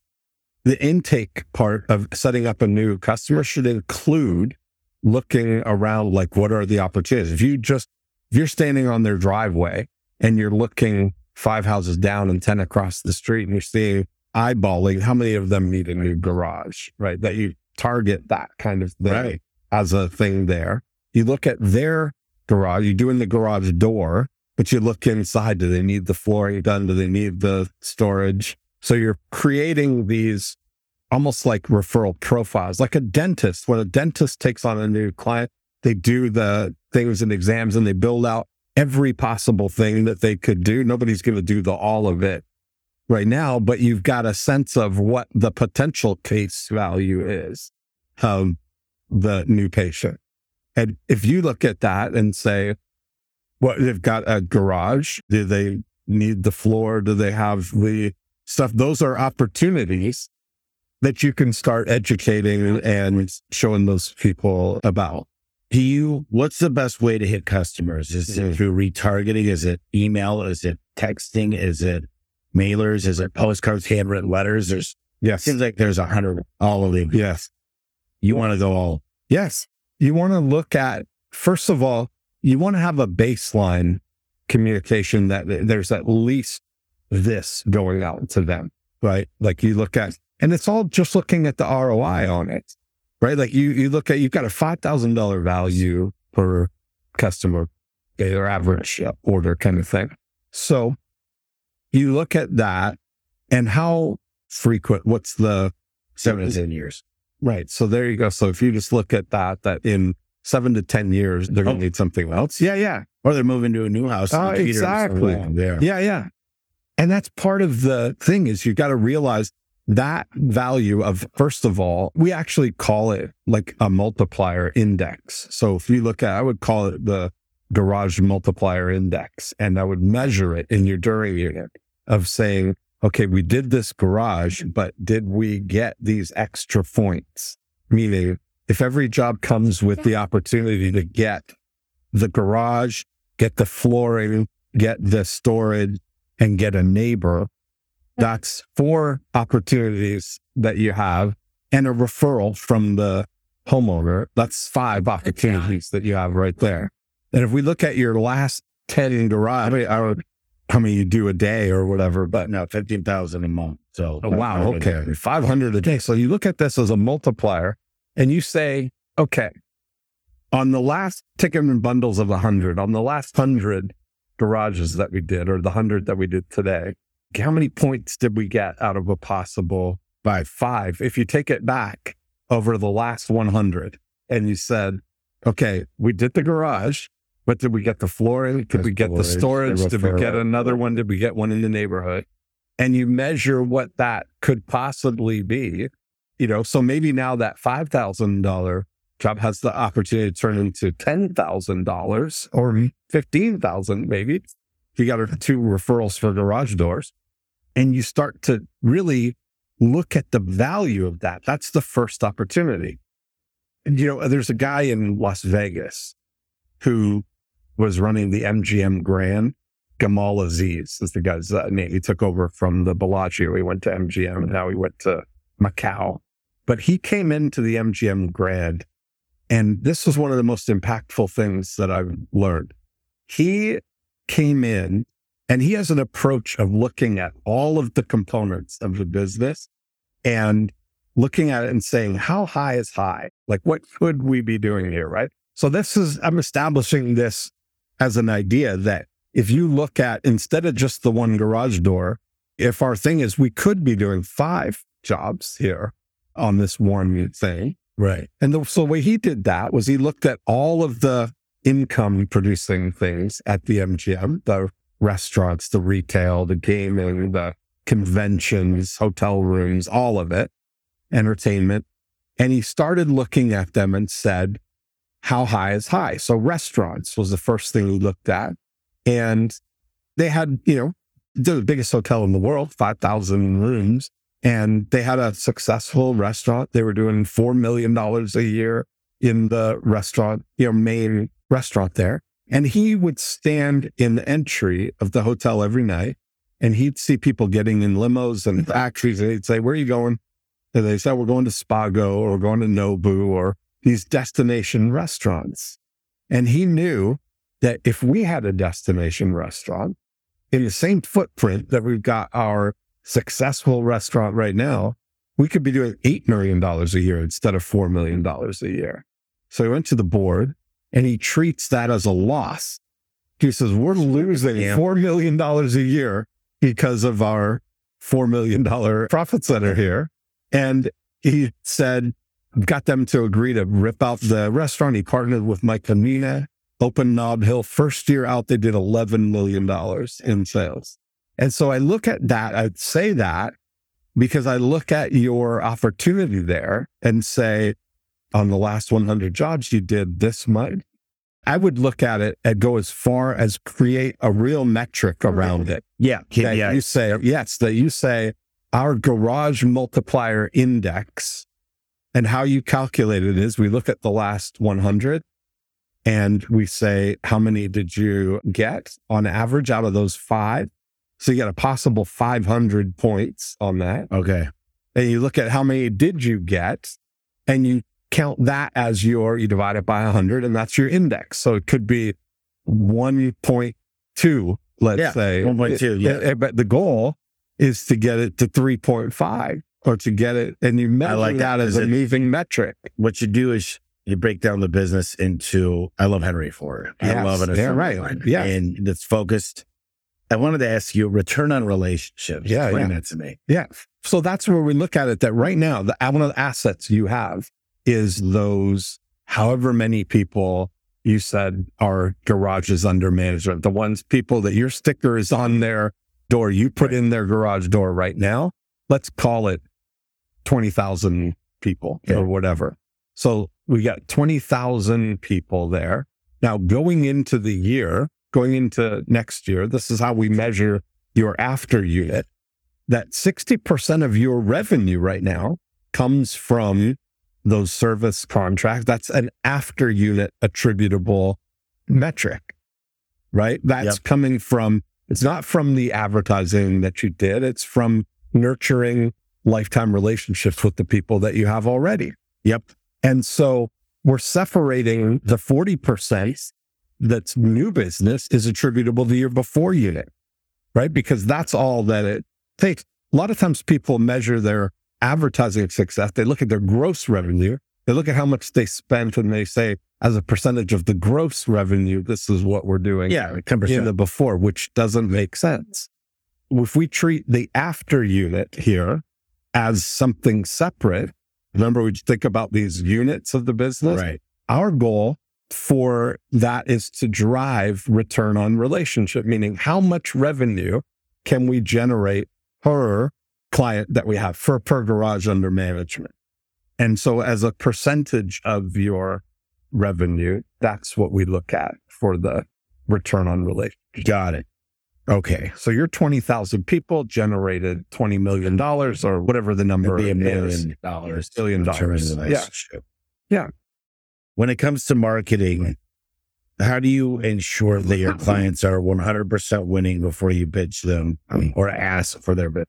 the intake part of setting up a new customer should include looking around like what are the opportunities? If you just, if you're standing on their driveway and you're looking five houses down and 10 across the street and you're seeing eyeballing, how many of them need a new garage, right? That you target that kind of thing Right. as a thing there. You look at their garage. You're doing the garage door, but you look inside. Do they need the flooring done? Do they need the storage? So you're creating these almost like referral profiles, like a dentist. When a dentist takes on a new client, they do the things and exams and they build out every possible thing that they could do. Nobody's going to do the all of it right now, but you've got a sense of what the potential case value is of the new patient. And if you look at that and say, what they've got a garage, do they need the floor? Do they have the stuff? Those are opportunities that you can start educating and showing those people about. Do you, what's the best way to hit customers? Is it hmm. through retargeting? Is it email? Is it texting? Is it mailers? Is it postcards, handwritten letters? There's, Yes. seems like there's a hundred, all of them. Yes. You want to go all, Yes. You want to look at, first of all, you want to have a baseline communication that there's at least this going out to them, right? Like you look at, and it's all just looking at the ROI on it, right? Like you, you look at, you've got a $5,000 value per customer, or average order kind of thing. So you look at that and how frequent, what's the, seven to 10 years. Right. So there you go. So if you just look at that, that in seven to 10 years, they're going Oh. to need something else. Yeah. Yeah. Or they're moving to a new house. Oh, and Peter is exactly. There. Yeah. Yeah. And that's part of the thing is you've got to realize that value of, first of all, we actually call it like a multiplier index. So if you look at, I would call it the garage multiplier index and I would measure it in your during unit of saying, okay, we did this garage, but did we get these extra points? Meaning if every job comes with the opportunity to get the garage, get the flooring, get the storage and get a neighbor, that's four opportunities that you have and a referral from the homeowner. That's five opportunities that you have right there. And if we look at your last 10 garage, I mean, I would, how many you do a day or whatever, but No, 15,000 a month. So, Oh, wow. Okay. 500 a day. So you look at this as a multiplier and you say, okay, on the last ticket and bundles of 100, on the last 100 garages that we did, or the 100 that we did today, how many points did we get out of a possible by five? If you take it back over the last 100 and you said, okay, we did the garage, but did we get the flooring? Did we get the storage? Did we get another one? Did we get one in the neighborhood? and you measure what that could possibly be, you know, so maybe now that $5,000 job has the opportunity to turn into $10,000 or 15,000 maybe. You got two referrals for garage doors and you start to really look at the value of that. That's the first opportunity. And, you know, there's a guy in Las Vegas who was running the MGM Grand Gamal Aziz is the guy's uh, name. He took over from the Bellagio. He went to MGM and now he went to Macau. But he came into the MGM Grand. And this was one of the most impactful things that I've learned. He came in and he has an approach of looking at all of the components of the business and looking at it and saying, how high is high? Like, what could we be doing here? Right. So this is, I'm establishing this as an idea that if you look at instead of just the one garage door, if our thing is we could be doing five jobs here on this one thing. Right. And the, so the way he did that was he looked at all of the income producing things at the MGM, the restaurants, the retail, the gaming, the conventions, hotel rooms, all of it, entertainment. And he started looking at them and said, how high is high? So restaurants was the first thing we looked at. And they had, you know, the biggest hotel in the world, 5,000 rooms. And they had a successful restaurant. They were doing $4 million a year in the restaurant, you know, main restaurant there. And he would stand in the entry of the hotel every night and he'd see people getting in limos and taxis. And he'd say, Where are you going? And they said, We're going to Spago or we're going to Nobu or these destination restaurants. And he knew that if we had a destination restaurant in the same footprint that we've got our successful restaurant right now, we could be doing $8 million a year instead of $4 million a year. So he went to the board and he treats that as a loss. He says, We're losing $4 million a year because of our $4 million profit center here. And he said, got them to agree to rip out the restaurant. He partnered with Michael Mina, opened Nob Hill. First year out, they did $11 million in sales. And so I look at that, I'd say that because I look at your opportunity there and say, on the last 100 jobs, you did this much. I would look at it and go as far as create a real metric around it. Yeah. That yeah. you say, yes, that you say our garage multiplier index and how you calculate it is we look at the last 100 and we say, how many did you get on average out of those five? So you get a possible 500 points on that. Okay. And you look at how many did you get and you count that as your, you divide it by 100 and that's your index. So it could be 1.2, let's Yeah, say. 1.2, yeah. Eh, But the goal is to get it to 3.5 or to get it, and you measure like that, as a moving metric. What you do is you break down the business into, I love Henry Ford. I Yes, love it. as yeah, right. line. Yeah. And it's focused. I wanted to ask you return on relationships. Yeah, Explain yeah. that to me. Yeah. So that's where we look at it that right now, the one of the assets you have is those however many people you said are garages under management, the ones people that your sticker is on their door, you put in their garage door right now. Let's call it 20,000 people Okay. or whatever. So we got 20,000 people there. Now going into the year, going into next year, this is how we measure your after unit that 60% of your revenue right now comes from those service contracts. That's an after unit attributable metric, right? That's Yep. coming from, it's not from the advertising that you did. It's from nurturing lifetime relationships with the people that you have already. Yep. And so we're separating the 40% that's new business is attributable to your before unit, right? Because that's all that it takes. A lot of times people measure their advertising success. They look at their gross revenue. They look at how much they spent and they say, as a percentage of the gross revenue, this is what we're doing Yeah. 10%. in the before, which doesn't make sense. If we treat the after unit here as something separate, remember we think about these units of the business. right. Our goal for that is to drive return on relationship, meaning how much revenue can we generate per client that we have for per garage under management. And so as a percentage of your revenue, that's what we look at for the return on relationship. Got it. Okay. So your 20,000 people generated $20 million or whatever the number It'd be a is. million dollars. Billion dollars. Yeah. Yeah. When it comes to marketing, how do you ensure that your clients are 100% winning before you pitch them or ask for their bid?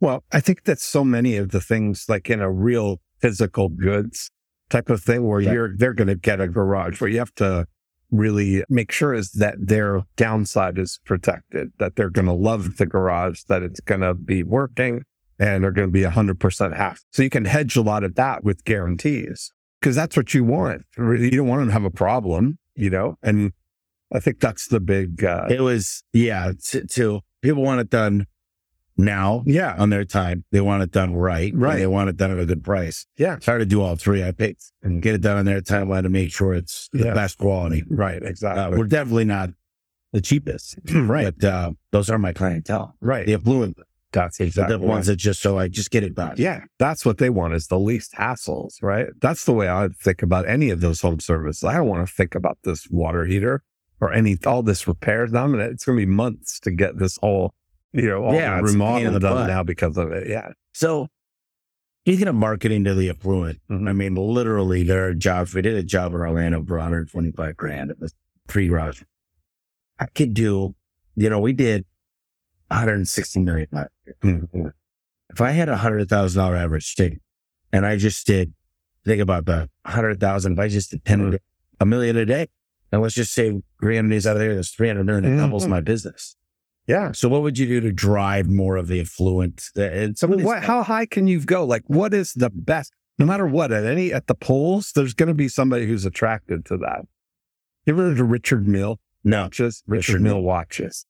Well, I think that so many of the things like in a real physical goods type of thing where Yeah. you're they're going to get a garage where you have to really make sure is that their downside is protected, that they're going to love the garage, that it's going to be working and they're going to be 100% happy. So you can hedge a lot of that with guarantees because that's what you want. You don't want them to have a problem, you know? And I think that's the big, uh, It was, yeah, to, to people want it done now yeah, on their time. They want it done right. and Right. They want it done at a good price. yeah, It's hard to do all three. I picked and get it done on their timeline to make sure it's the Yeah. best quality. right. Uh, Exactly. we're definitely not the cheapest, right. but uh, those are my clientele. Right. The affluent, That's the exactly ones that just so I just get it done. Yeah, that's what they want is the least hassles, right? That's the way I think about any of those home services. I don't want to think about this water heater or any all this repairs. I'm gonna, it's to be months to get this whole, you know, all Yeah, the it's a pain in remodel the done now because of it. Yeah, So, speaking of marketing to the affluent, Mhm. I mean, literally, there are jobs. We did a job in Orlando for 125 grand. It was three garage. I could do, you know, we did 160 million. Mhm. If I had a hundred thousand dollar average ticket, and I just did, think about the hundred thousand. If I just did 10 a day, a million a day, and let's just say grand days out of there, that's 300 million. It doubles Mhm. my business. Yeah. So, what would you do to drive more of the affluent? uh, And some What, how high can you go? Like, what is the best? No matter what, at any at the polls, there's going to be somebody who's attracted to that. You ever heard of Richard Mille No. watches? Richard Richard Mille watches.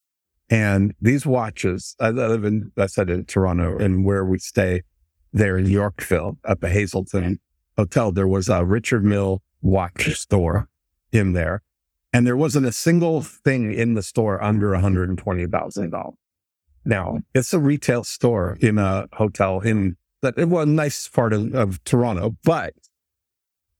And these watches, I live in, I said in Toronto and where we stay there in Yorkville at the Hazelton Hotel, there was a Richard Mille watch store in there. And there wasn't a single thing in the store under $120,000. Now, hmm. it's a retail store in a hotel in that it was a nice part of, of Toronto, but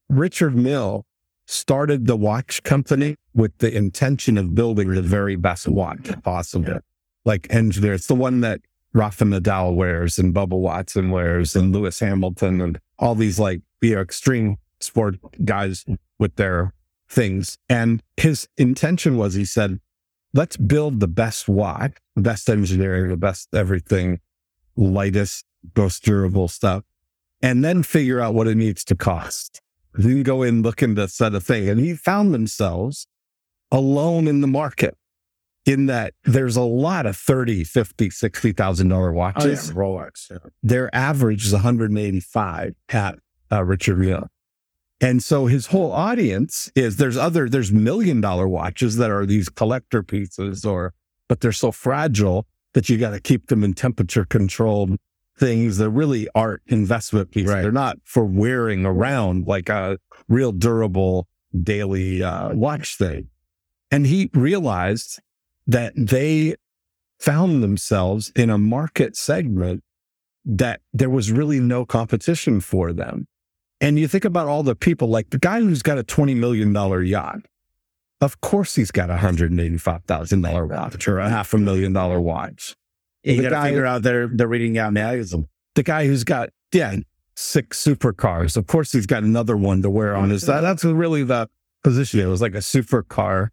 Richard Mille started the watch company with the intention of building the very best watch possible. Like engineer, it's the one that Rafa Nadal wears and Bubba Watson wears and Lewis Hamilton and all these like you know, extreme sport guys with their things. And his intention was he said, let's build the best watch, the best engineering, the best everything, lightest, most durable stuff, and then figure out what it needs to cost. Then go in looking to set a thing. And he found themselves alone in the market in that there's a lot of 30, 50, $60,000 watches. Rolex. Yeah. Their average is 185 at uh, Richard Mille. And so his whole audience is there's other, there's million dollar watches that are these collector pieces or, but they're so fragile that you got to keep them in temperature controlled things that really aren't investment pieces. Right. They're not for wearing around like a real durable daily uh, watch thing. And he realized that they found themselves in a market segment that there was really no competition for them. And you think about all the people, like the guy who's got a $20 million yacht. Of course, he's got a $185,000 watch or a half a million dollar watch. You got to figure out they're, they're reading out. The guy who's got, yeah, six supercars. Of course, he's got another one to wear on his. That, that's really the position. It was like a supercar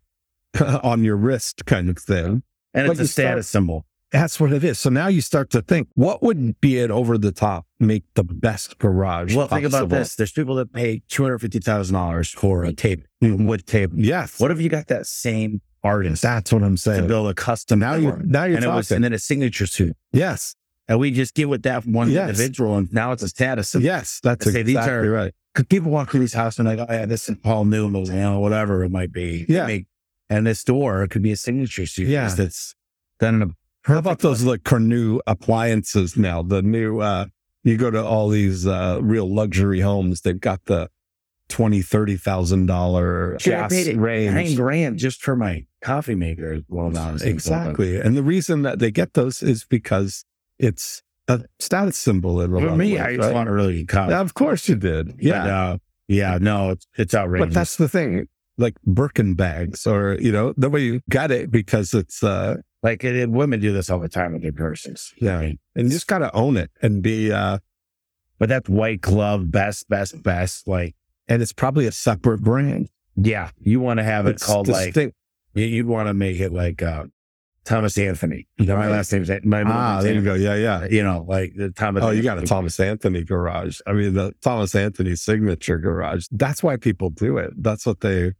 on your wrist kind of thing. And But it's a you start- status symbol. That's what it is. So now you start to think, what would be it over the top, make the best garage? Well, think about this. There's people that pay $250,000 for a tape, Mhm. wood tape. Yes. What if you got that same artist That's what I'm saying. to build a custom Now you, now you're and, it was, talking. and then a signature suit. yes. And we just get with that one Yes. individual, and now it's a status symbol. Yes. That's I say these exactly are- right. Because people walk through these houses and like, oh yeah, this is Paul Newman's, you know, whatever it might be. Yeah. Make- and this door could be a signature suit. Yeah. That's done in a How about those like new appliances now? The new, uh, you go to all these, uh, real luxury homes. They've got the twenty, thirty thousand dollar gas paid range. nine grand just for my coffee maker. Well, now Exactly. And the reason that they get those is because it's a status symbol in a For me, ways, I just right? want a really good coffee. Of course you did. Yeah. But, uh, yeah, no, it's, it's outrageous. But that's the thing. Like Birkin bags or, you know, nobody got it because it's, uh, like it, it- women do this all the time with their purses. Yeah. Right? and you just got to own it and be, uh, But that's white glove, best, best, best. Like, and it's probably a separate brand. yeah, you want to have it It's called like, distinct. you- you'd want to make it like uh, Thomas Anthony. You know, my last name's my ah, there you Anthony. go. Yeah. Yeah. You know, like the Thomas. Oh, you got a Thomas Anthony garage. I mean, the Thomas Anthony signature garage. That's why people do it. That's what they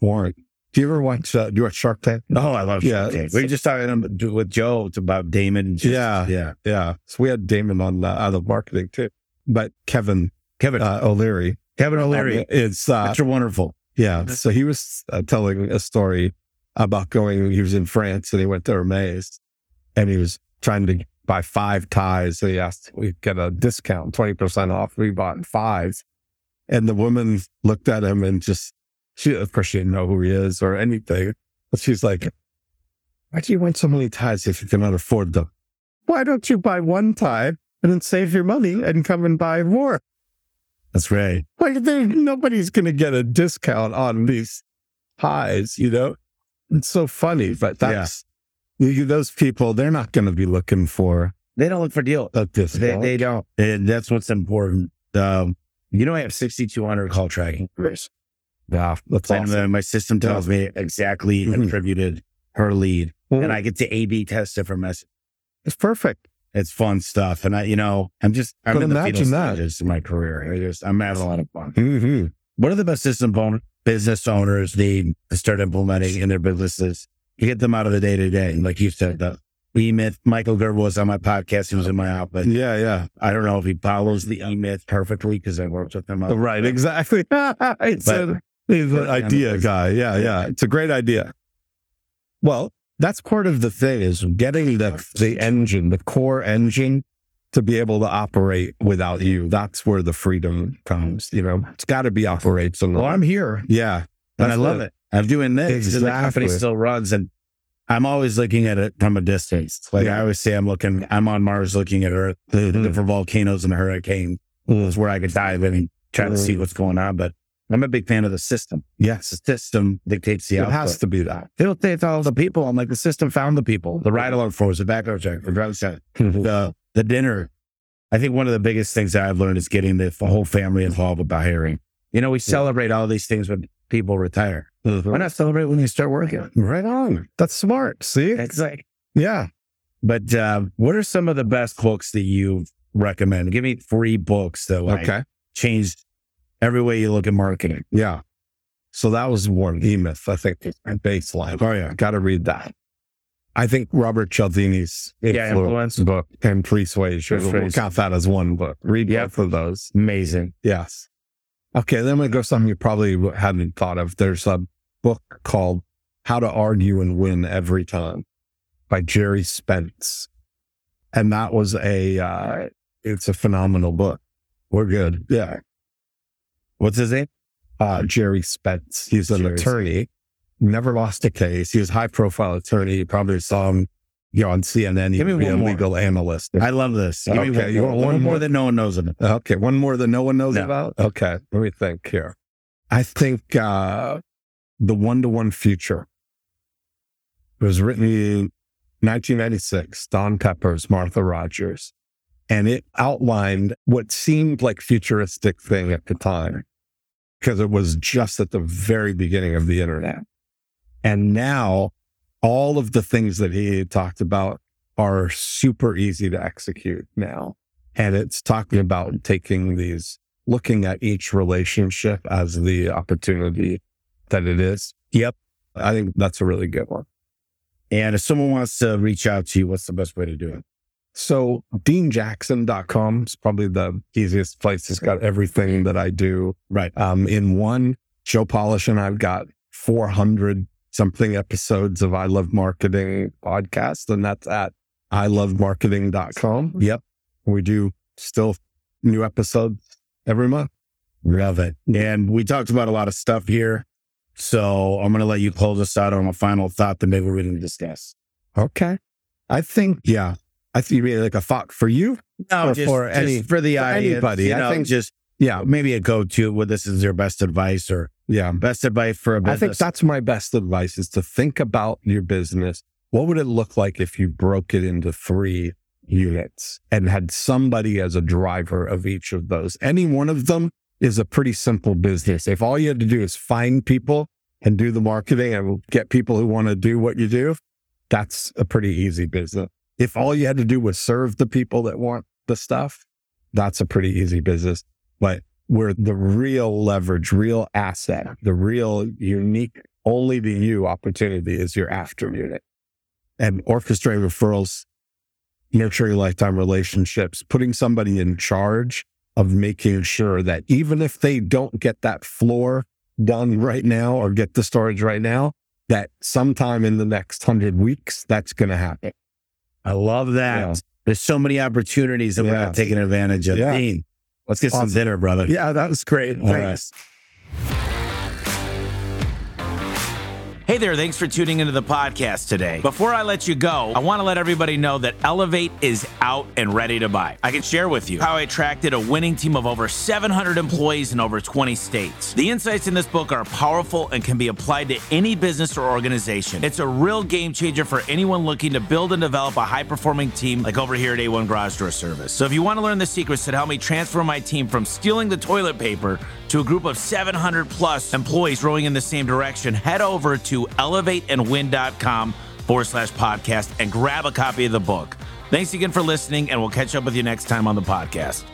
want. Do you ever watch, uh, do you watch Shark Tank? Oh, I love Yeah. Shark Tank. We were just talking with Joe it's about Damon. and just- Yeah. yeah. Yeah. So we had Damon on uh, out of marketing too, but Kevin Kevin uh, O'Leary Kevin O'Leary, is, uh, Mr. Wonderful. yeah. So he was uh, telling a story about going, he was in France and he went to Hermes and he was trying to buy five ties. So he asked, we get a discount, 20% off. We bought fives, And the woman looked at him and just, she, of course, she didn't know who he is or anything. But she's like, why do you want so many ties if you cannot afford them? Why don't you buy one tie and then save your money and come and buy more? That's right. Like, there, nobody's going to get a discount on these ties, you know? It's so funny, but that's, you- those people, they're not going to be looking for They don't look for deal. a They, discount. they don't. And that's what's important. Um, you know, I have 6,200 call tracking. Chris. Yeah, that's And awesome. my system tells me exactly Mhm. attributed her lead. Mhm. And I get to A B test different messages. It's perfect. It's fun stuff. And I, you know, I'm just, I'm But in the imagine final that. stages in my career. I just, I'm having a lot of fun. Mm-hmm. What are the best system own- business owners need to start implementing in their businesses to get them out of the day to day? Like you said, the E Myth, Michael Gerber was on my podcast. He was in my outfit. Yeah, yeah. I don't know if he follows the E Myth perfectly because I worked with him. Right, exactly. But- He's an idea guy. Yeah, yeah. It's a great idea. Well, that's part of the thing is getting the the engine, the core engine to be able to operate without you. That's where the freedom comes. You know, it's got to be operational. Well, I'm here yeah, and I love it. I'm doing this. and The company still runs, and I'm always looking at it from a distance. Like Yeah. I always say, I'm looking. I'm on Mars, looking at Earth, mm-hmm. looking for volcanoes and hurricanes. Is mm. where I could dive in and try to see mm. what's going on. But I'm a big fan of the system. Yes, The system dictates the it output. has to be that. It'll take all the people. I'm like, the system found the people. The ride along force, the background check, the drug check, the the dinner. I think one of the biggest things that I've learned is getting the whole family involved with hiring. You know, we celebrate all these things when people retire. Why not celebrate when they start working? Right on. That's smart. See? It's like, Yeah. but uh, what are some of the best books that you recommend? Give me three books that like Okay. changed every way you look at marketing. Yeah. So that was one E Myth, I think, baseline. Oh yeah, Got to read that. I think Robert Cialdini's Yeah, influence Influence. book and Persuasion. Count that as one book. Read Yep. both of those. amazing. Yes. Okay, then to go something you probably hadn't thought of. There's a book called How to Argue and Win Every Time by Gerry Spence. And that was a, uh, it's a phenomenal book. We're good. Yeah. What's his name? Uh, Gerry Spence. He's an Gerry attorney, never lost a case. He was a high profile attorney. You probably saw him, you know, on CNN. Give me one a more. legal analyst. I love this. Give me Okay, one, you more. want one one more more? that no one knows about. Okay, one more that no one knows No. about. Okay, let me think here. I think uh, the one to one future. It was written in 1996. Don Peppers, Martha Rogers, and it outlined what seemed like futuristic thing at the time because it was just at the very beginning of the internet. And now all of the things that he talked about are super easy to execute now. And it's talking about taking these, looking at each relationship as the opportunity that it is. Yep. I think that's a really good one. And if someone wants to reach out to you, what's the best way to do it? So deanjackson.com is probably the easiest place. It's got everything that I do Right. um, in one. Joe Polish and I've got 400 something episodes of I Love Marketing podcast, and that's at ilovemarketing.com. Yep. We do still new episodes every month. Love it. And we talked about a lot of stuff here. So I'm going to let you close us out on a final thought that maybe we didn't discuss. Okay. I think, yeah. I think you mean like a thought for you? No, Or just, for just any- for the for audience, anybody. You I think- just Yeah. maybe a go-to. What this is your best advice or Yeah. best advice for a business. I think that's my best advice is to think about your business. What would it look like if you broke it into three units and had somebody as a driver of each of those? Any one of them is a pretty simple business. If all you had to do is find people and do the marketing and get people who want to do what you do, that's a pretty easy business. If all you had to do was serve the people that want the stuff, that's a pretty easy business. But where the real leverage, real asset, the real unique, only to you opportunity is your after unit. And orchestrating referrals, nurturing lifetime relationships, putting somebody in charge of making sure that even if they don't get that floor done right now or get the storage right now, that sometime in the next hundred weeks, that's going to happen. I love that. Yeah. There's so many opportunities that we're not taking advantage of. Yeah. Dean, let's get some dinner, brother. Yeah, that was great. All right. Hey there, thanks for tuning into the podcast today. Before I let you go, I want to let everybody know that Elevate is out and ready to buy. I can share with you how I attracted a winning team of over 700 employees in over 20 states. The insights in this book are powerful and can be applied to any business or organization. It's a real game changer for anyone looking to build and develop a high performing team like over here at A1 Garage Door Service. So if you want to learn the secrets that help me transform my team from stealing the toilet paper to a group of 700 plus employees rowing in the same direction, head over to elevateandwin.com forward slash podcast and grab a copy of the book. Thanks again for listening, and we'll catch up with you next time on the podcast.